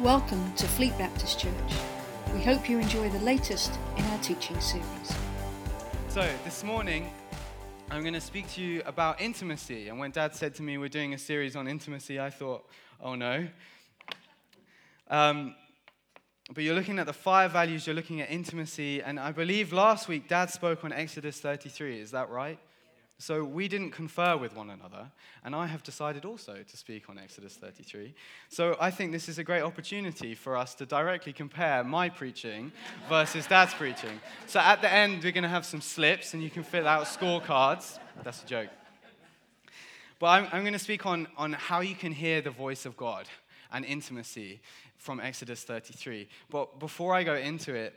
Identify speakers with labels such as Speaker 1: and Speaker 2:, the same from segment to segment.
Speaker 1: Welcome to Fleet Baptist Church. We hope you enjoy the latest in our teaching series.
Speaker 2: So, this morning, I'm going to speak to you about intimacy. And when Dad said to me we're doing a series on intimacy, I thought, oh no. Um, but you're looking at the five values, you're looking at intimacy. And I believe last week Dad spoke on Exodus 33. Is that right? So we didn't confer with one another, and I have decided also to speak on Exodus 33. So I think this is a great opportunity for us to directly compare my preaching versus Dad's preaching. So at the end, we're going to have some slips, and you can fill out scorecards. That's a joke. But I'm, I'm going to speak on, on how you can hear the voice of God and intimacy from Exodus 33. But before I go into it,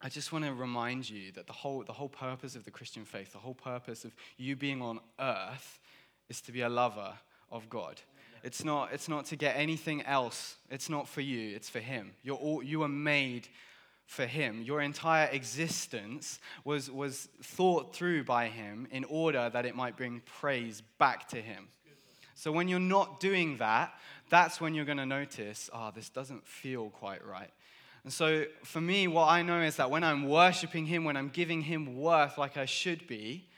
Speaker 2: I just want to remind you that the whole, the whole purpose of the Christian faith, the whole purpose of you being on earth, is to be a lover of God. It's not, it's not to get anything else. It's not for you, it's for Him. You're all, you are made for Him. Your entire existence was, was thought through by Him in order that it might bring praise back to Him. So when you're not doing that, that's when you're going to notice, oh, this doesn't feel quite right. And so for me, what I know is that when I'm worshiping Him, when I'm giving Him worth like I should be,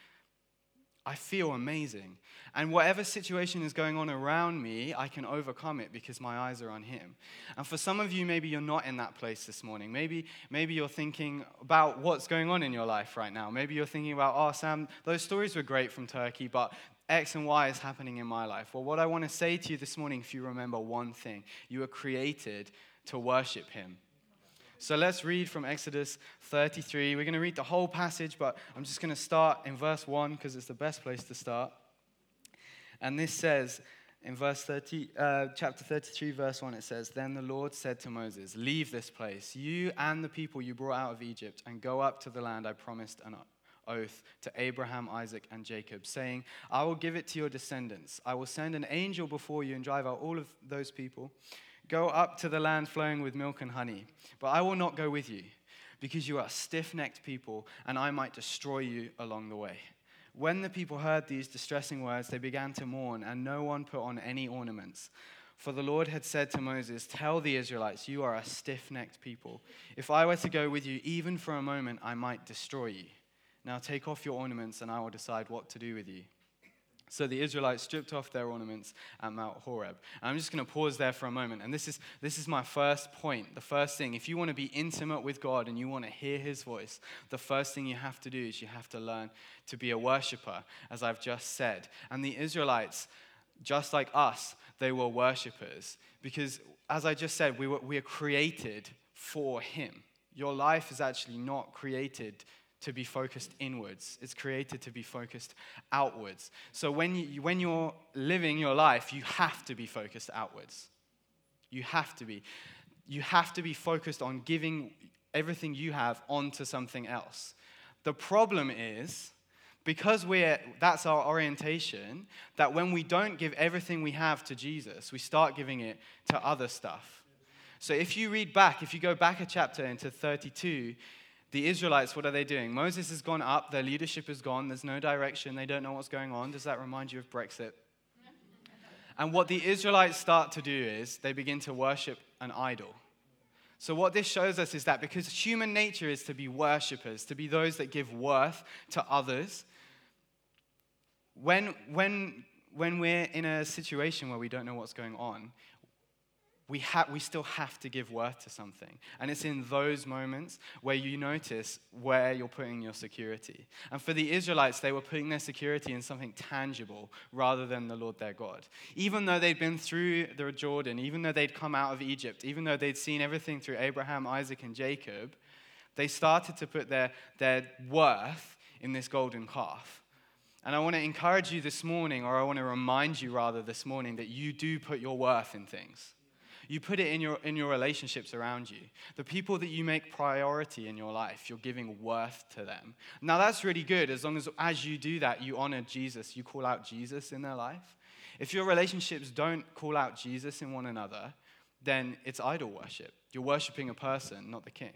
Speaker 2: I feel amazing. And whatever situation is going on around me, I can overcome it because my eyes are on Him. And for some of you, maybe you're not in that place this morning. Maybe, maybe you're thinking about what's going on in your life right now. Maybe you're thinking about, oh, Sam, those stories were great from Turkey, but X and Y is happening in my life. Well, what I want to say to you this morning, if you remember one thing, you were created to worship Him. So let's read from Exodus 33. We're going to read the whole passage, but I'm just going to start in verse 1 because it's the best place to start. And this says, in verse 30, uh, chapter 33, verse 1, it says, Then the Lord said to Moses, Leave this place, you and the people you brought out of Egypt, and go up to the land I promised an oath to Abraham, Isaac, and Jacob, saying, I will give it to your descendants. I will send an angel before you and drive out all of those people. Go up to the land flowing with milk and honey. But I will not go with you, because you are stiff necked people, and I might destroy you along the way. When the people heard these distressing words, they began to mourn, and no one put on any ornaments. For the Lord had said to Moses, Tell the Israelites, you are a stiff necked people. If I were to go with you, even for a moment, I might destroy you. Now take off your ornaments, and I will decide what to do with you. So the Israelites stripped off their ornaments at Mount Horeb. And I'm just going to pause there for a moment. And this is, this is my first point. The first thing, if you want to be intimate with God and you want to hear his voice, the first thing you have to do is you have to learn to be a worshiper, as I've just said. And the Israelites, just like us, they were worshippers. Because, as I just said, we, were, we are created for him. Your life is actually not created to be focused inwards. It's created to be focused outwards. So when, you, when you're living your life, you have to be focused outwards. You have to be. You have to be focused on giving everything you have onto something else. The problem is, because we're, that's our orientation, that when we don't give everything we have to Jesus, we start giving it to other stuff. So if you read back, if you go back a chapter into 32, the Israelites, what are they doing? Moses has gone up, their leadership is gone, there's no direction, they don't know what's going on. Does that remind you of Brexit? And what the Israelites start to do is they begin to worship an idol. So, what this shows us is that because human nature is to be worshippers, to be those that give worth to others, when, when, when we're in a situation where we don't know what's going on, we, ha- we still have to give worth to something. And it's in those moments where you notice where you're putting your security. And for the Israelites, they were putting their security in something tangible rather than the Lord their God. Even though they'd been through the Jordan, even though they'd come out of Egypt, even though they'd seen everything through Abraham, Isaac, and Jacob, they started to put their, their worth in this golden calf. And I want to encourage you this morning, or I want to remind you rather this morning, that you do put your worth in things. You put it in your, in your relationships around you. The people that you make priority in your life, you're giving worth to them. Now, that's really good as long as, as you do that, you honor Jesus, you call out Jesus in their life. If your relationships don't call out Jesus in one another, then it's idol worship. You're worshiping a person, not the king.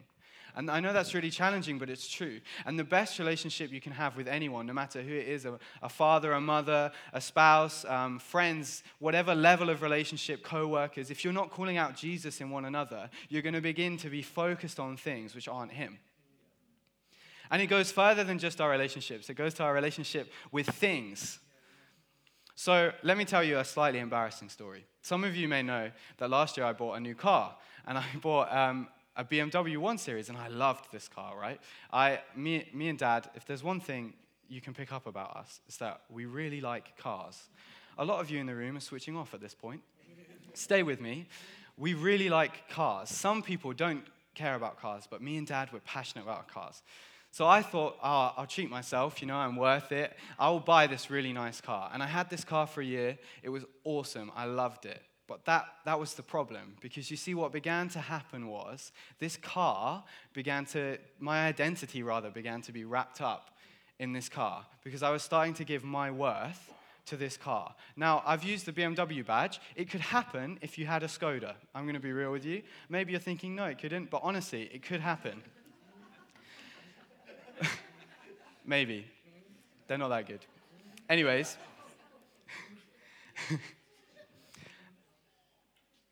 Speaker 2: And I know that's really challenging, but it's true. And the best relationship you can have with anyone, no matter who it is a, a father, a mother, a spouse, um, friends, whatever level of relationship, co workers, if you're not calling out Jesus in one another, you're going to begin to be focused on things which aren't Him. And it goes further than just our relationships, it goes to our relationship with things. So let me tell you a slightly embarrassing story. Some of you may know that last year I bought a new car, and I bought um, a BMW 1 Series, and I loved this car, right? I, me, me and Dad, if there's one thing you can pick up about us, it's that we really like cars. A lot of you in the room are switching off at this point. Stay with me. We really like cars. Some people don't care about cars, but me and Dad, we're passionate about cars. So I thought, oh, I'll cheat myself, you know, I'm worth it. I will buy this really nice car. And I had this car for a year. It was awesome. I loved it. But that, that was the problem because you see, what began to happen was this car began to, my identity rather, began to be wrapped up in this car because I was starting to give my worth to this car. Now, I've used the BMW badge. It could happen if you had a Skoda. I'm going to be real with you. Maybe you're thinking, no, it couldn't, but honestly, it could happen. Maybe. They're not that good. Anyways,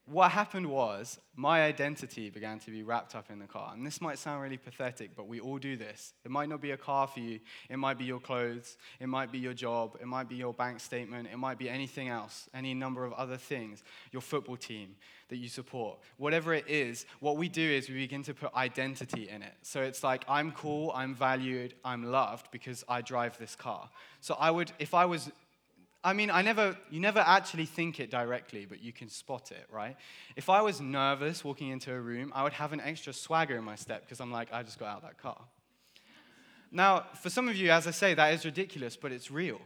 Speaker 2: what happened was my identity began to be wrapped up in the car. And this might sound really pathetic, but we all do this. It might not be a car for you, it might be your clothes, it might be your job, it might be your bank statement, it might be anything else, any number of other things, your football team that you support. Whatever it is, what we do is we begin to put identity in it. So it's like, I'm cool, I'm valued, I'm loved because I drive this car. So I would, if I was I mean, I never, you never actually think it directly, but you can spot it, right? If I was nervous walking into a room, I would have an extra swagger in my step because I'm like, I just got out of that car. Now, for some of you, as I say, that is ridiculous, but it's real.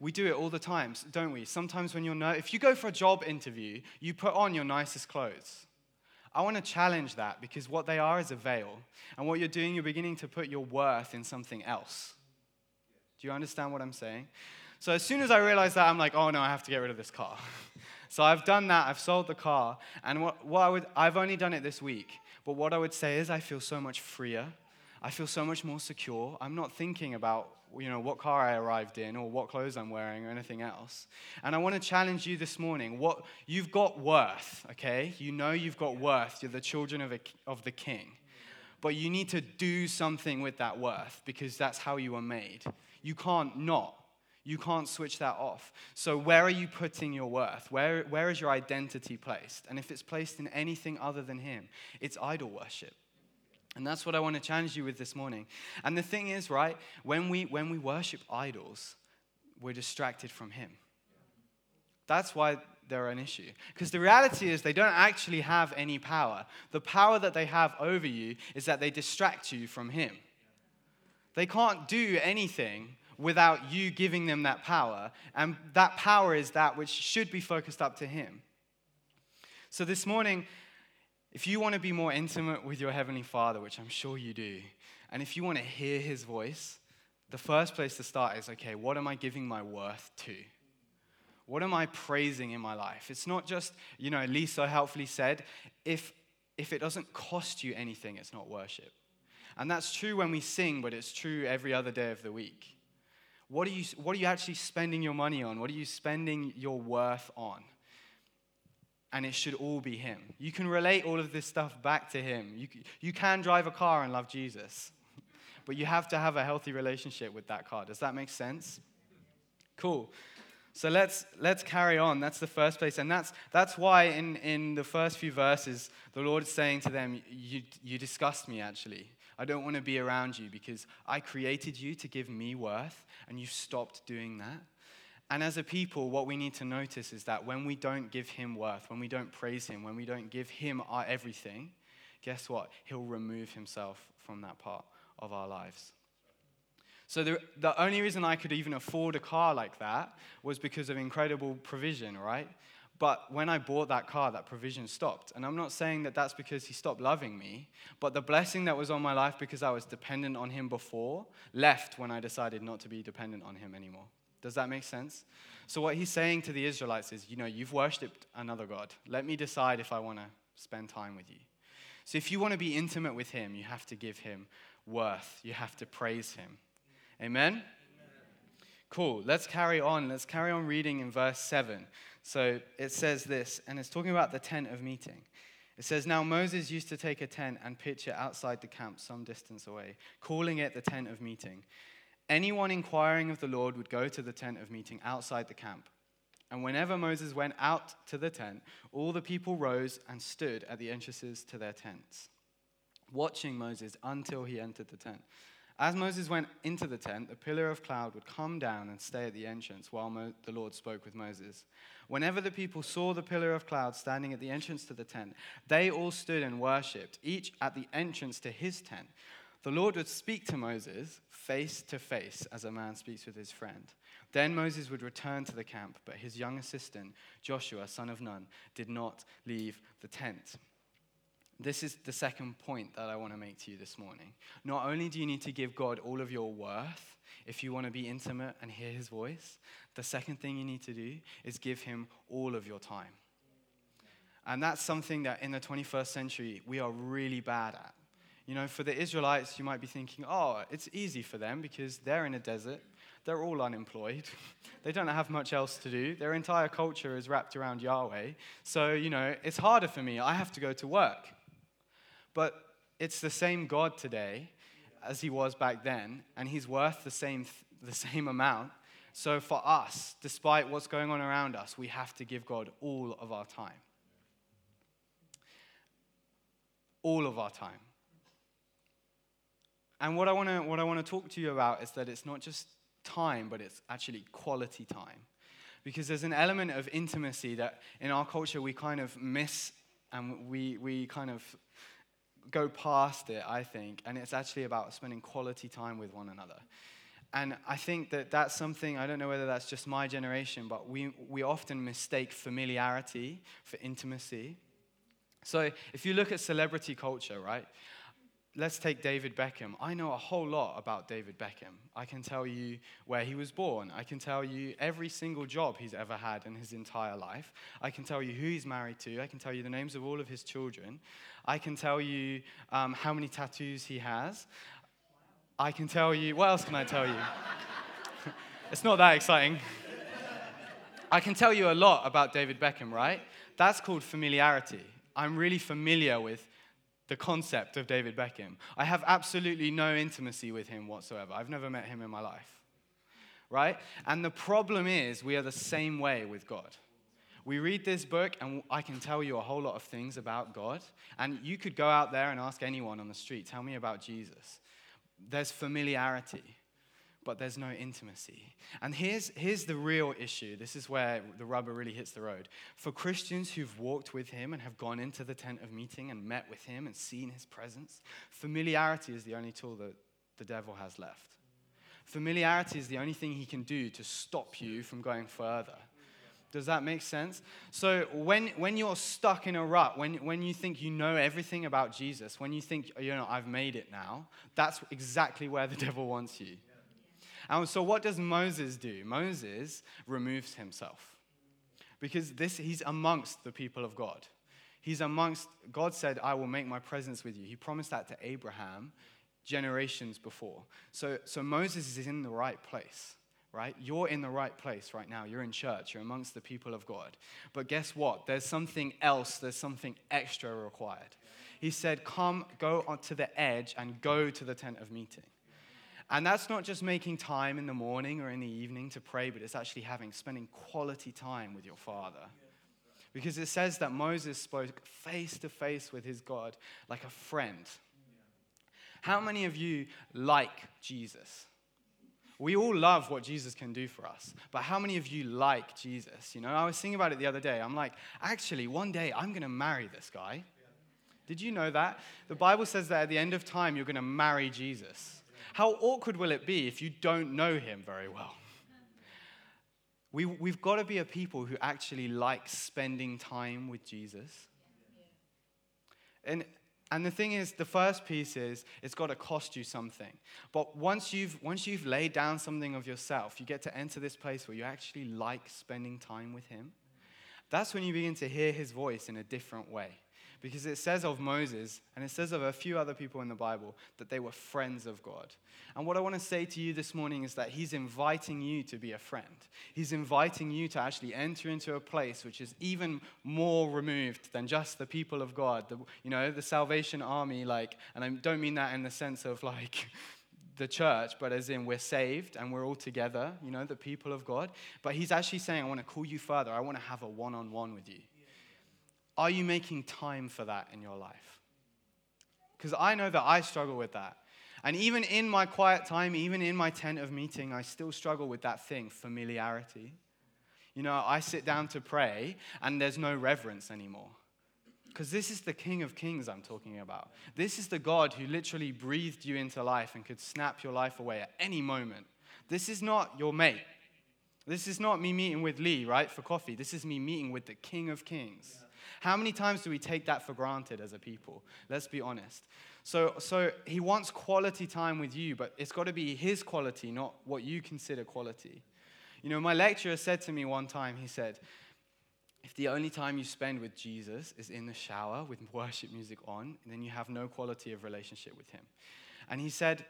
Speaker 2: We do it all the time, don't we? Sometimes when you're nervous, if you go for a job interview, you put on your nicest clothes. I want to challenge that because what they are is a veil. And what you're doing, you're beginning to put your worth in something else. Do you understand what I'm saying? So as soon as I realized that, I'm like, oh no, I have to get rid of this car. so I've done that. I've sold the car. And what, what I would, I've only done it this week. But what I would say is I feel so much freer. I feel so much more secure. I'm not thinking about you know what car I arrived in or what clothes I'm wearing or anything else. And I want to challenge you this morning. What you've got worth, okay? You know you've got worth. You're the children of, a, of the king. But you need to do something with that worth because that's how you are made. You can't not. You can't switch that off. So, where are you putting your worth? Where, where is your identity placed? And if it's placed in anything other than Him, it's idol worship. And that's what I want to challenge you with this morning. And the thing is, right, when we, when we worship idols, we're distracted from Him. That's why they're an issue. Because the reality is, they don't actually have any power. The power that they have over you is that they distract you from Him. They can't do anything without you giving them that power. And that power is that which should be focused up to Him. So this morning, if you want to be more intimate with your Heavenly Father, which I'm sure you do, and if you want to hear His voice, the first place to start is okay, what am I giving my worth to? What am I praising in my life? It's not just, you know, Lee so helpfully said, if, if it doesn't cost you anything, it's not worship. And that's true when we sing, but it's true every other day of the week. What are, you, what are you actually spending your money on? What are you spending your worth on? And it should all be Him. You can relate all of this stuff back to Him. You, you can drive a car and love Jesus, but you have to have a healthy relationship with that car. Does that make sense? Cool. So let's, let's carry on. That's the first place. And that's, that's why in, in the first few verses, the Lord is saying to them, You, you disgust me, actually. I don't want to be around you because I created you to give me worth, and you stopped doing that. And as a people, what we need to notice is that when we don't give him worth, when we don't praise him, when we don't give him our everything, guess what? He'll remove himself from that part of our lives. So the, the only reason I could even afford a car like that was because of incredible provision, right? But when I bought that car, that provision stopped. And I'm not saying that that's because he stopped loving me, but the blessing that was on my life because I was dependent on him before left when I decided not to be dependent on him anymore. Does that make sense? So, what he's saying to the Israelites is, you know, you've worshipped another God. Let me decide if I want to spend time with you. So if you want to be intimate with him, you have to give him worth. You have to praise him. Amen? Amen? Cool. Let's carry on. Let's carry on reading in verse 7. So it says this, and it's talking about the tent of meeting. It says, Now Moses used to take a tent and pitch it outside the camp some distance away, calling it the tent of meeting. Anyone inquiring of the Lord would go to the tent of meeting outside the camp. And whenever Moses went out to the tent, all the people rose and stood at the entrances to their tents, watching Moses until he entered the tent. As Moses went into the tent, the pillar of cloud would come down and stay at the entrance while Mo- the Lord spoke with Moses. Whenever the people saw the pillar of cloud standing at the entrance to the tent, they all stood and worshipped, each at the entrance to his tent. The Lord would speak to Moses face to face as a man speaks with his friend. Then Moses would return to the camp, but his young assistant, Joshua, son of Nun, did not leave the tent. This is the second point that I want to make to you this morning. Not only do you need to give God all of your worth if you want to be intimate and hear his voice, the second thing you need to do is give him all of your time. And that's something that in the 21st century we are really bad at. You know, for the Israelites, you might be thinking, oh, it's easy for them because they're in a desert. They're all unemployed. they don't have much else to do. Their entire culture is wrapped around Yahweh. So, you know, it's harder for me. I have to go to work. But it's the same God today as he was back then, and he's worth the same, the same amount. So for us, despite what's going on around us, we have to give God all of our time. All of our time. And what I want to what I want to talk to you about is that it's not just time, but it's actually quality time. Because there's an element of intimacy that in our culture we kind of miss and we, we kind of go past it, I think, and it's actually about spending quality time with one another. And I think that that's something, I don't know whether that's just my generation, but we, we often mistake familiarity for intimacy. So if you look at celebrity culture, right? Let's take David Beckham. I know a whole lot about David Beckham. I can tell you where he was born. I can tell you every single job he's ever had in his entire life. I can tell you who he's married to. I can tell you the names of all of his children. I can tell you um, how many tattoos he has. I can tell you, what else can I tell you? it's not that exciting. I can tell you a lot about David Beckham, right? That's called familiarity. I'm really familiar with the concept of David Beckham. I have absolutely no intimacy with him whatsoever. I've never met him in my life. Right? And the problem is, we are the same way with God. We read this book, and I can tell you a whole lot of things about God. And you could go out there and ask anyone on the street, tell me about Jesus. There's familiarity but there's no intimacy. And here's, here's the real issue. This is where the rubber really hits the road. For Christians who've walked with him and have gone into the tent of meeting and met with him and seen his presence, familiarity is the only tool that the devil has left. Familiarity is the only thing he can do to stop you from going further. Does that make sense? So when, when you're stuck in a rut, when, when you think you know everything about Jesus, when you think, you know, I've made it now, that's exactly where the devil wants you. And so, what does Moses do? Moses removes himself because this, he's amongst the people of God. He's amongst, God said, I will make my presence with you. He promised that to Abraham generations before. So, so Moses is in the right place, right? You're in the right place right now. You're in church, you're amongst the people of God. But guess what? There's something else, there's something extra required. He said, Come, go to the edge and go to the tent of meeting. And that's not just making time in the morning or in the evening to pray, but it's actually having, spending quality time with your Father. Because it says that Moses spoke face to face with his God like a friend. How many of you like Jesus? We all love what Jesus can do for us, but how many of you like Jesus? You know, I was thinking about it the other day. I'm like, actually, one day I'm going to marry this guy. Did you know that? The Bible says that at the end of time, you're going to marry Jesus. How awkward will it be if you don't know him very well? We, we've got to be a people who actually like spending time with Jesus. And, and the thing is, the first piece is it's got to cost you something. But once you've, once you've laid down something of yourself, you get to enter this place where you actually like spending time with Him. That's when you begin to hear His voice in a different way because it says of Moses and it says of a few other people in the Bible that they were friends of God. And what I want to say to you this morning is that He's inviting you to be a friend. He's inviting you to actually enter into a place which is even more removed than just the people of God, the, you know, the Salvation Army, like, and I don't mean that in the sense of like, the church, but as in we're saved and we're all together, you know, the people of God. But he's actually saying, I want to call you further. I want to have a one on one with you. Are you making time for that in your life? Because I know that I struggle with that. And even in my quiet time, even in my tent of meeting, I still struggle with that thing familiarity. You know, I sit down to pray and there's no reverence anymore. Because this is the King of Kings I'm talking about. This is the God who literally breathed you into life and could snap your life away at any moment. This is not your mate. This is not me meeting with Lee, right, for coffee. This is me meeting with the King of Kings. How many times do we take that for granted as a people? Let's be honest. So, so he wants quality time with you, but it's got to be his quality, not what you consider quality. You know, my lecturer said to me one time, he said, if the only time you spend with Jesus is in the shower with worship music on, then you have no quality of relationship with him. And he said,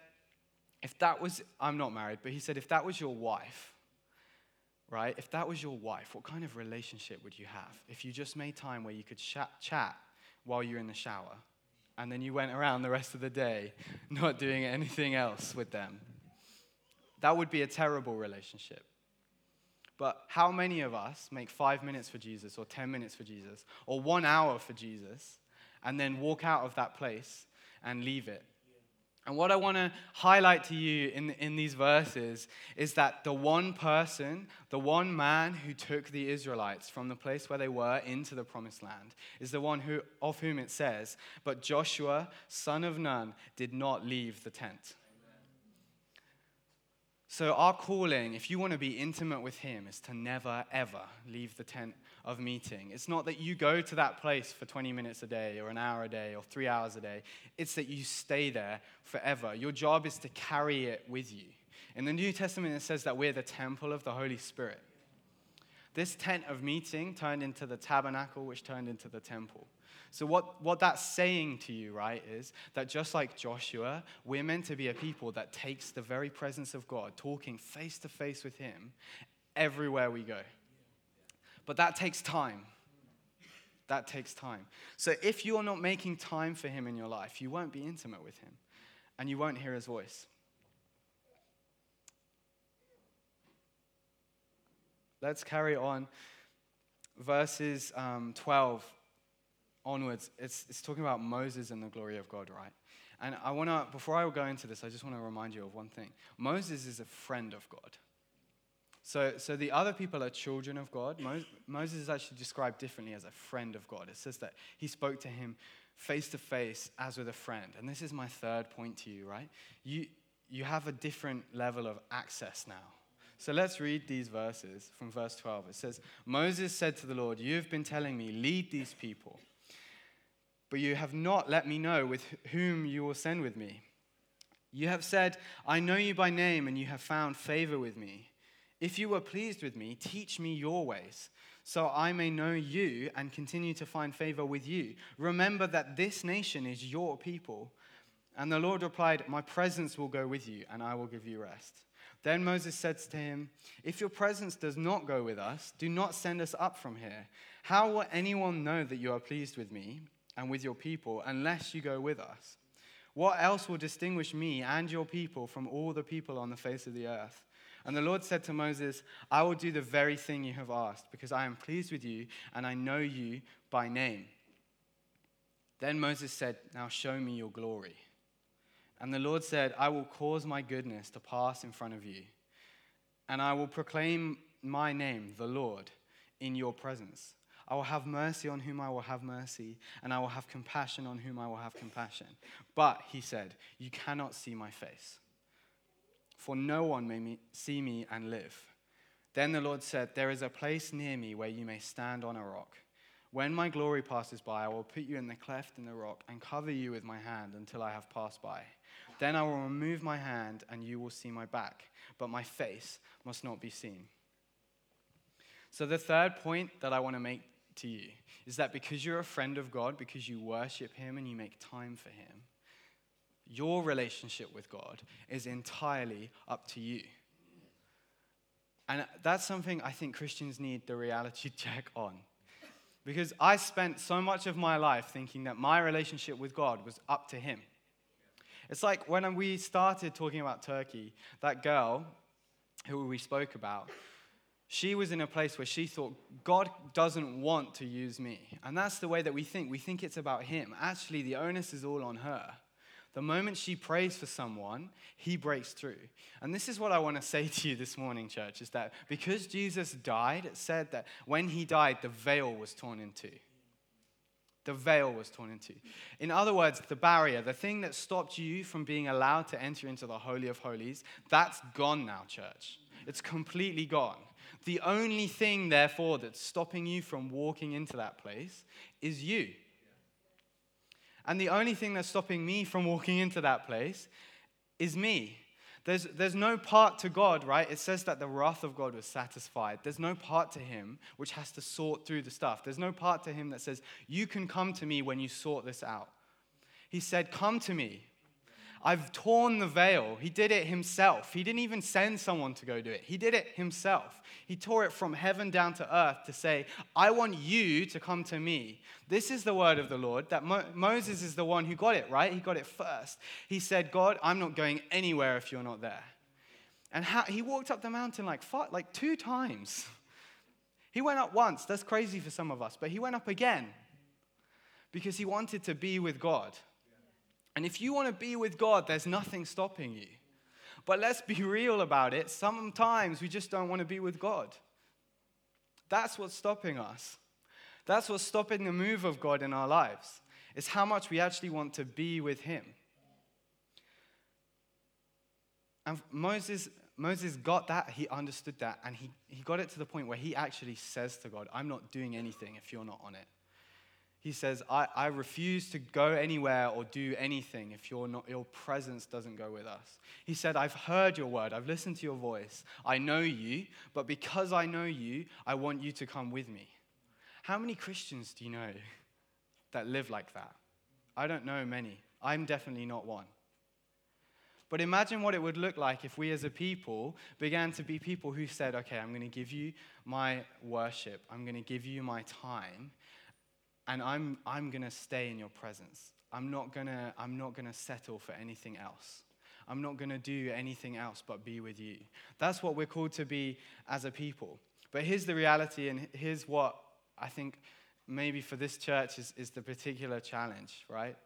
Speaker 2: if that was, I'm not married, but he said, if that was your wife, right? If that was your wife, what kind of relationship would you have? If you just made time where you could chat, chat while you're in the shower, and then you went around the rest of the day not doing anything else with them. That would be a terrible relationship. But how many of us make five minutes for Jesus, or 10 minutes for Jesus, or one hour for Jesus, and then walk out of that place and leave it? And what I want to highlight to you in, in these verses is that the one person, the one man who took the Israelites from the place where they were into the promised land, is the one who, of whom it says, But Joshua, son of Nun, did not leave the tent. So, our calling, if you want to be intimate with Him, is to never, ever leave the tent of meeting. It's not that you go to that place for 20 minutes a day, or an hour a day, or three hours a day. It's that you stay there forever. Your job is to carry it with you. In the New Testament, it says that we're the temple of the Holy Spirit. This tent of meeting turned into the tabernacle, which turned into the temple. So, what, what that's saying to you, right, is that just like Joshua, we're meant to be a people that takes the very presence of God, talking face to face with Him everywhere we go. But that takes time. That takes time. So, if you're not making time for Him in your life, you won't be intimate with Him and you won't hear His voice. Let's carry on. Verses um, 12 onwards, it's, it's talking about Moses and the glory of God, right? And I want to, before I go into this, I just want to remind you of one thing. Moses is a friend of God. So, so the other people are children of God. Mo- Moses is actually described differently as a friend of God. It says that he spoke to him face to face as with a friend. And this is my third point to you, right? You, you have a different level of access now. So let's read these verses from verse 12. It says, Moses said to the Lord, You have been telling me, lead these people but you have not let me know with whom you will send with me. You have said, I know you by name, and you have found favor with me. If you were pleased with me, teach me your ways, so I may know you and continue to find favor with you. Remember that this nation is your people. And the Lord replied, My presence will go with you, and I will give you rest. Then Moses said to him, If your presence does not go with us, do not send us up from here. How will anyone know that you are pleased with me and with your people unless you go with us? What else will distinguish me and your people from all the people on the face of the earth? And the Lord said to Moses, I will do the very thing you have asked, because I am pleased with you and I know you by name. Then Moses said, Now show me your glory. And the Lord said, I will cause my goodness to pass in front of you, and I will proclaim my name, the Lord, in your presence. I will have mercy on whom I will have mercy, and I will have compassion on whom I will have compassion. But, he said, you cannot see my face, for no one may see me and live. Then the Lord said, There is a place near me where you may stand on a rock. When my glory passes by, I will put you in the cleft in the rock and cover you with my hand until I have passed by. Then I will remove my hand, and you will see my back, but my face must not be seen. So, the third point that I want to make to you is that because you're a friend of God, because you worship Him and you make time for Him, your relationship with God is entirely up to you. And that's something I think Christians need the reality check on. Because I spent so much of my life thinking that my relationship with God was up to Him. It's like when we started talking about Turkey, that girl who we spoke about, she was in a place where she thought, God doesn't want to use me. And that's the way that we think. We think it's about Him. Actually, the onus is all on her. The moment she prays for someone, he breaks through. And this is what I want to say to you this morning, church, is that because Jesus died, it said that when he died, the veil was torn in two. The veil was torn in two. In other words, the barrier, the thing that stopped you from being allowed to enter into the Holy of Holies, that's gone now, church. It's completely gone. The only thing, therefore, that's stopping you from walking into that place is you. And the only thing that's stopping me from walking into that place is me. There's, there's no part to God, right? It says that the wrath of God was satisfied. There's no part to him which has to sort through the stuff. There's no part to him that says, You can come to me when you sort this out. He said, Come to me. I've torn the veil. He did it himself. He didn't even send someone to go do it. He did it himself. He tore it from heaven down to earth to say, I want you to come to me. This is the word of the Lord that Mo- Moses is the one who got it, right? He got it first. He said, God, I'm not going anywhere if you're not there. And how, he walked up the mountain like, like two times. He went up once. That's crazy for some of us. But he went up again because he wanted to be with God. And if you want to be with God, there's nothing stopping you. But let's be real about it. Sometimes we just don't want to be with God. That's what's stopping us. That's what's stopping the move of God in our lives. Is how much we actually want to be with Him. And Moses, Moses got that, he understood that, and he, he got it to the point where he actually says to God, I'm not doing anything if you're not on it. He says, I, I refuse to go anywhere or do anything if your, not, your presence doesn't go with us. He said, I've heard your word, I've listened to your voice, I know you, but because I know you, I want you to come with me. How many Christians do you know that live like that? I don't know many. I'm definitely not one. But imagine what it would look like if we as a people began to be people who said, okay, I'm going to give you my worship, I'm going to give you my time, and I'm, I'm going to stay in your presence. I'm not going to I'm not going to settle for anything else. I'm not going to do anything else but be with you. That's what we're called to be as a people. But here's the reality, and here's what I think maybe for this church is, is the particular challenge, right?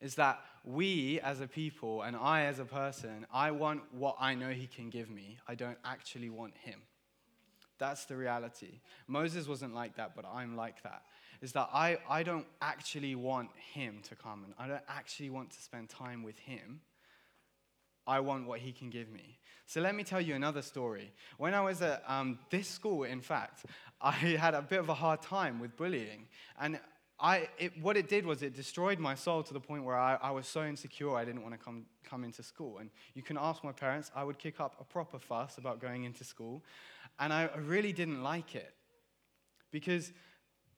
Speaker 2: Is that we as a people and I as a person, I want what I know He can give me. I don't actually want Him. That's the reality. Moses wasn't like that, but I'm like that is that I, I don't actually want him to come and I don't actually want to spend time with him. I want what he can give me. So let me tell you another story. When I was at um, this school, in fact, I had a bit of a hard time with bullying. And I, it, what it did was it destroyed my soul to the point where I, I was so insecure I didn't want to come, come into school. And you can ask my parents, I would kick up a proper fuss about going into school. And I really didn't like it. Because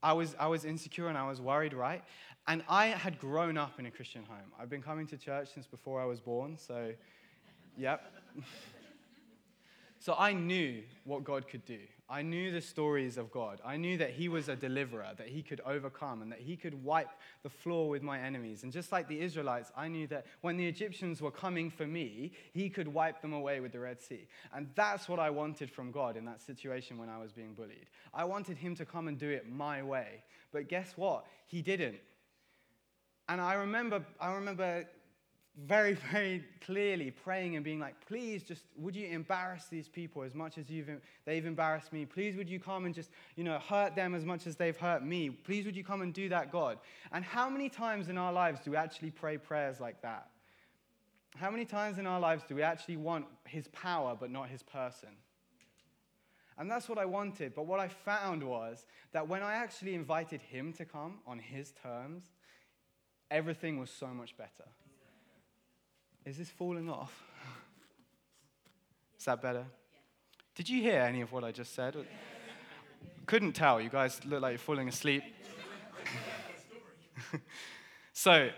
Speaker 2: I was, I was insecure and I was worried, right? And I had grown up in a Christian home. I've been coming to church since before I was born, so, yep. so I knew what God could do. I knew the stories of God. I knew that He was a deliverer, that He could overcome, and that He could wipe the floor with my enemies. And just like the Israelites, I knew that when the Egyptians were coming for me, He could wipe them away with the Red Sea. And that's what I wanted from God in that situation when I was being bullied. I wanted Him to come and do it my way. But guess what? He didn't. And I remember, I remember very, very clearly praying and being like, please just, would you embarrass these people as much as you've, they've embarrassed me? Please, would you come and just, you know, hurt them as much as they've hurt me? Please, would you come and do that, God? And how many times in our lives do we actually pray prayers like that? How many times in our lives do we actually want his power but not his person? And that's what I wanted. But what I found was that when I actually invited him to come on his terms, everything was so much better. Is this falling off? Is that better? Did you hear any of what I just said? couldn't tell. You guys look like you're falling asleep. so,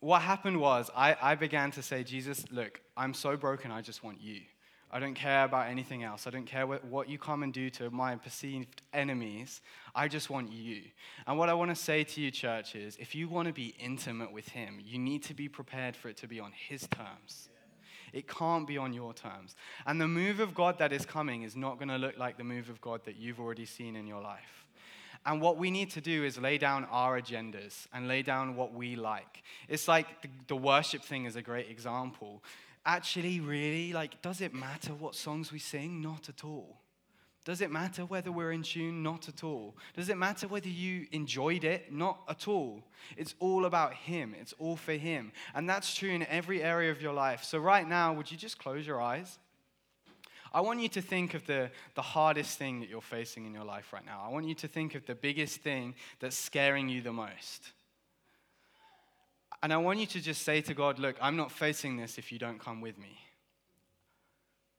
Speaker 2: what happened was I, I began to say, Jesus, look, I'm so broken, I just want you. I don't care about anything else. I don't care what, what you come and do to my perceived enemies. I just want you. And what I want to say to you, church, is if you want to be intimate with Him, you need to be prepared for it to be on His terms. It can't be on your terms. And the move of God that is coming is not going to look like the move of God that you've already seen in your life. And what we need to do is lay down our agendas and lay down what we like. It's like the, the worship thing is a great example actually, really, like, does it matter what songs we sing? Not at all. Does it matter whether we're in tune? Not at all. Does it matter whether you enjoyed it? Not at all. It's all about Him, it's all for Him. And that's true in every area of your life. So, right now, would you just close your eyes? I want you to think of the, the hardest thing that you're facing in your life right now. I want you to think of the biggest thing that's scaring you the most. And I want you to just say to God, Look, I'm not facing this if you don't come with me.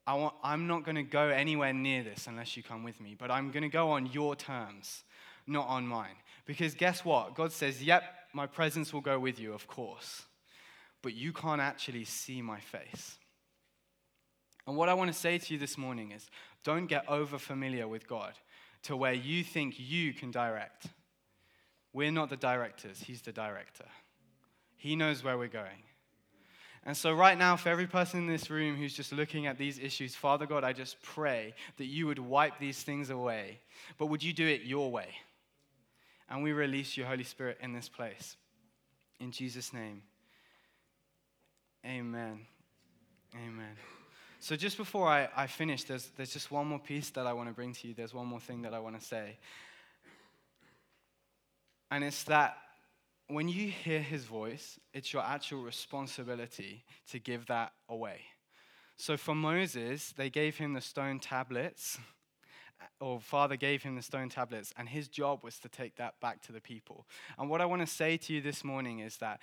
Speaker 2: I want, I'm not going to go anywhere near this unless you come with me, but I'm going to go on your terms, not on mine. Because guess what? God says, Yep, my presence will go with you, of course, but you can't actually see my face. And what I want to say to you this morning is don't get over familiar with God to where you think you can direct. We're not the directors, He's the director. He knows where we're going. And so, right now, for every person in this room who's just looking at these issues, Father God, I just pray that you would wipe these things away. But would you do it your way? And we release your Holy Spirit in this place. In Jesus' name. Amen. Amen. So, just before I, I finish, there's, there's just one more piece that I want to bring to you. There's one more thing that I want to say. And it's that when you hear his voice, it's your actual responsibility to give that away. So for Moses, they gave him the stone tablets, or Father gave him the stone tablets, and his job was to take that back to the people. And what I want to say to you this morning is that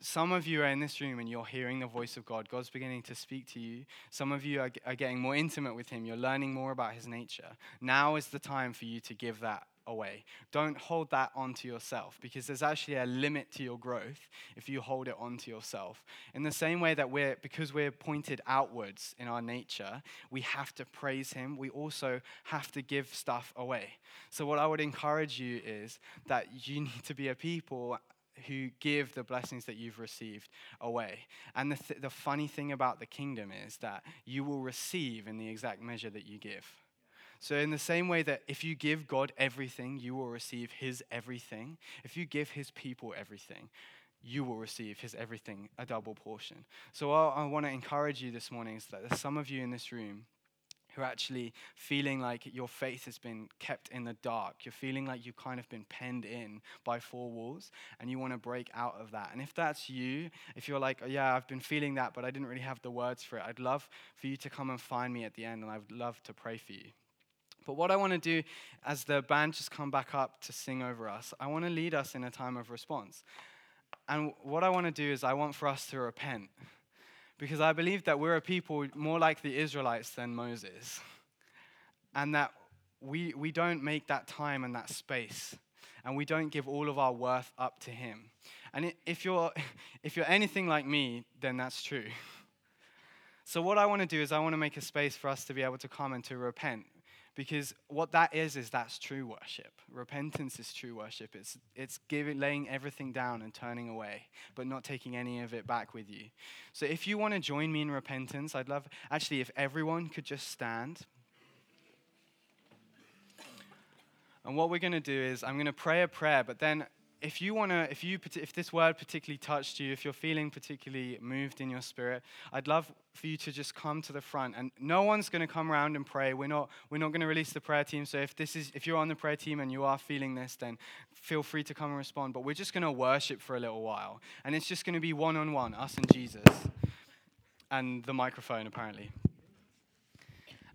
Speaker 2: some of you are in this room and you're hearing the voice of God. God's beginning to speak to you. Some of you are, are getting more intimate with Him. You're learning more about His nature. Now is the time for you to give that away. Don't hold that onto yourself because there's actually a limit to your growth if you hold it onto yourself. In the same way that we're, because we're pointed outwards in our nature, we have to praise Him, we also have to give stuff away. So, what I would encourage you is that you need to be a people who give the blessings that you've received away. And the, th- the funny thing about the kingdom is that you will receive in the exact measure that you give. So, in the same way that if you give God everything, you will receive His everything. If you give His people everything, you will receive His everything, a double portion. So, I want to encourage you this morning is that there's some of you in this room who are actually feeling like your faith has been kept in the dark. You're feeling like you've kind of been penned in by four walls and you want to break out of that. And if that's you, if you're like, oh, yeah, I've been feeling that, but I didn't really have the words for it, I'd love for you to come and find me at the end and I would love to pray for you. But what I want to do as the band just come back up to sing over us, I want to lead us in a time of response. And what I want to do is I want for us to repent. Because I believe that we're a people more like the Israelites than Moses. And that we, we don't make that time and that space. And we don't give all of our worth up to Him. And if you're, if you're anything like me, then that's true. So, what I want to do is, I want to make a space for us to be able to come and to repent. Because what that is, is that's true worship. Repentance is true worship. It's, it's giving, laying everything down and turning away, but not taking any of it back with you. So if you want to join me in repentance, I'd love, actually, if everyone could just stand. And what we're going to do is, I'm going to pray a prayer, but then if you want to, if you, if this word particularly touched you, if you're feeling particularly moved in your spirit, I'd love for you to just come to the front. And no one's going to come around and pray. We're not, we're not going to release the prayer team. So if this is, if you're on the prayer team and you are feeling this, then feel free to come and respond. But we're just going to worship for a little while, and it's just going to be one on one, us and Jesus, and the microphone apparently.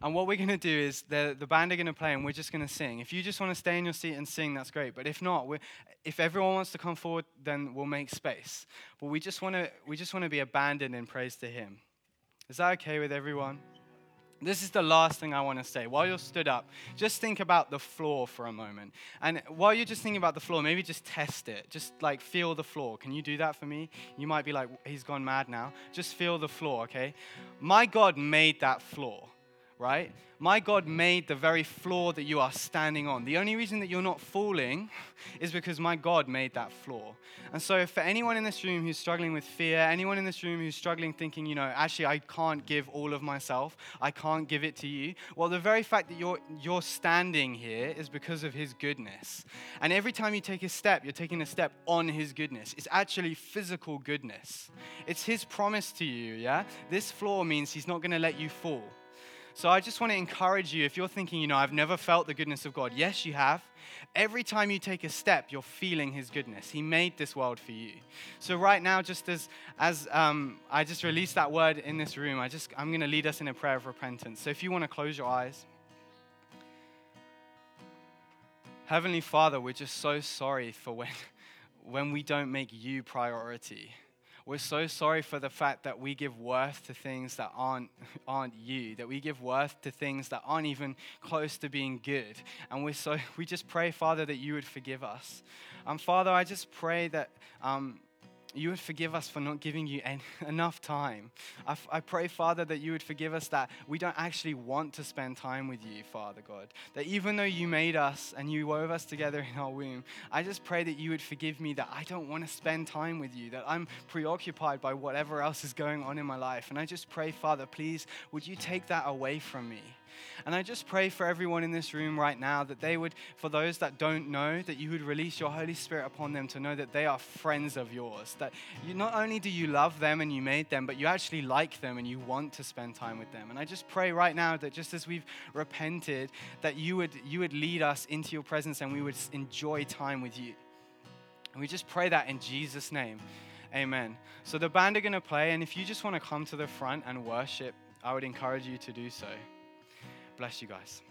Speaker 2: And what we're going to do is the, the band are going to play and we're just going to sing. If you just want to stay in your seat and sing, that's great. But if not, if everyone wants to come forward, then we'll make space. But we just want to we just want to be abandoned in praise to Him. Is that okay with everyone? This is the last thing I want to say. While you're stood up, just think about the floor for a moment. And while you're just thinking about the floor, maybe just test it. Just like feel the floor. Can you do that for me? You might be like, he's gone mad now. Just feel the floor, okay? My God made that floor right? My God made the very floor that you are standing on. The only reason that you're not falling is because my God made that floor. And so, for anyone in this room who's struggling with fear, anyone in this room who's struggling thinking, you know, actually, I can't give all of myself, I can't give it to you, well, the very fact that you're, you're standing here is because of His goodness. And every time you take a step, you're taking a step on His goodness. It's actually physical goodness, it's His promise to you, yeah? This floor means He's not going to let you fall. So I just want to encourage you if you're thinking, you know, I've never felt the goodness of God. Yes, you have. Every time you take a step, you're feeling His goodness. He made this world for you. So right now, just as as um, I just released that word in this room, I just I'm going to lead us in a prayer of repentance. So if you want to close your eyes. Heavenly Father, we're just so sorry for when, when we don't make you priority. We're so sorry for the fact that we give worth to things that aren't, aren't you, that we give worth to things that aren't even close to being good. And we're so, we just pray, Father, that you would forgive us. Um, Father, I just pray that. Um, you would forgive us for not giving you en- enough time. I, f- I pray, Father, that you would forgive us that we don't actually want to spend time with you, Father God. That even though you made us and you wove us together in our womb, I just pray that you would forgive me that I don't want to spend time with you, that I'm preoccupied by whatever else is going on in my life. And I just pray, Father, please, would you take that away from me? And I just pray for everyone in this room right now that they would, for those that don't know, that you would release your Holy Spirit upon them to know that they are friends of yours. That you not only do you love them and you made them, but you actually like them and you want to spend time with them. And I just pray right now that just as we've repented, that you would you would lead us into your presence and we would enjoy time with you. And we just pray that in Jesus' name. Amen. So the band are going to play, and if you just want to come to the front and worship, I would encourage you to do so. Bless you guys.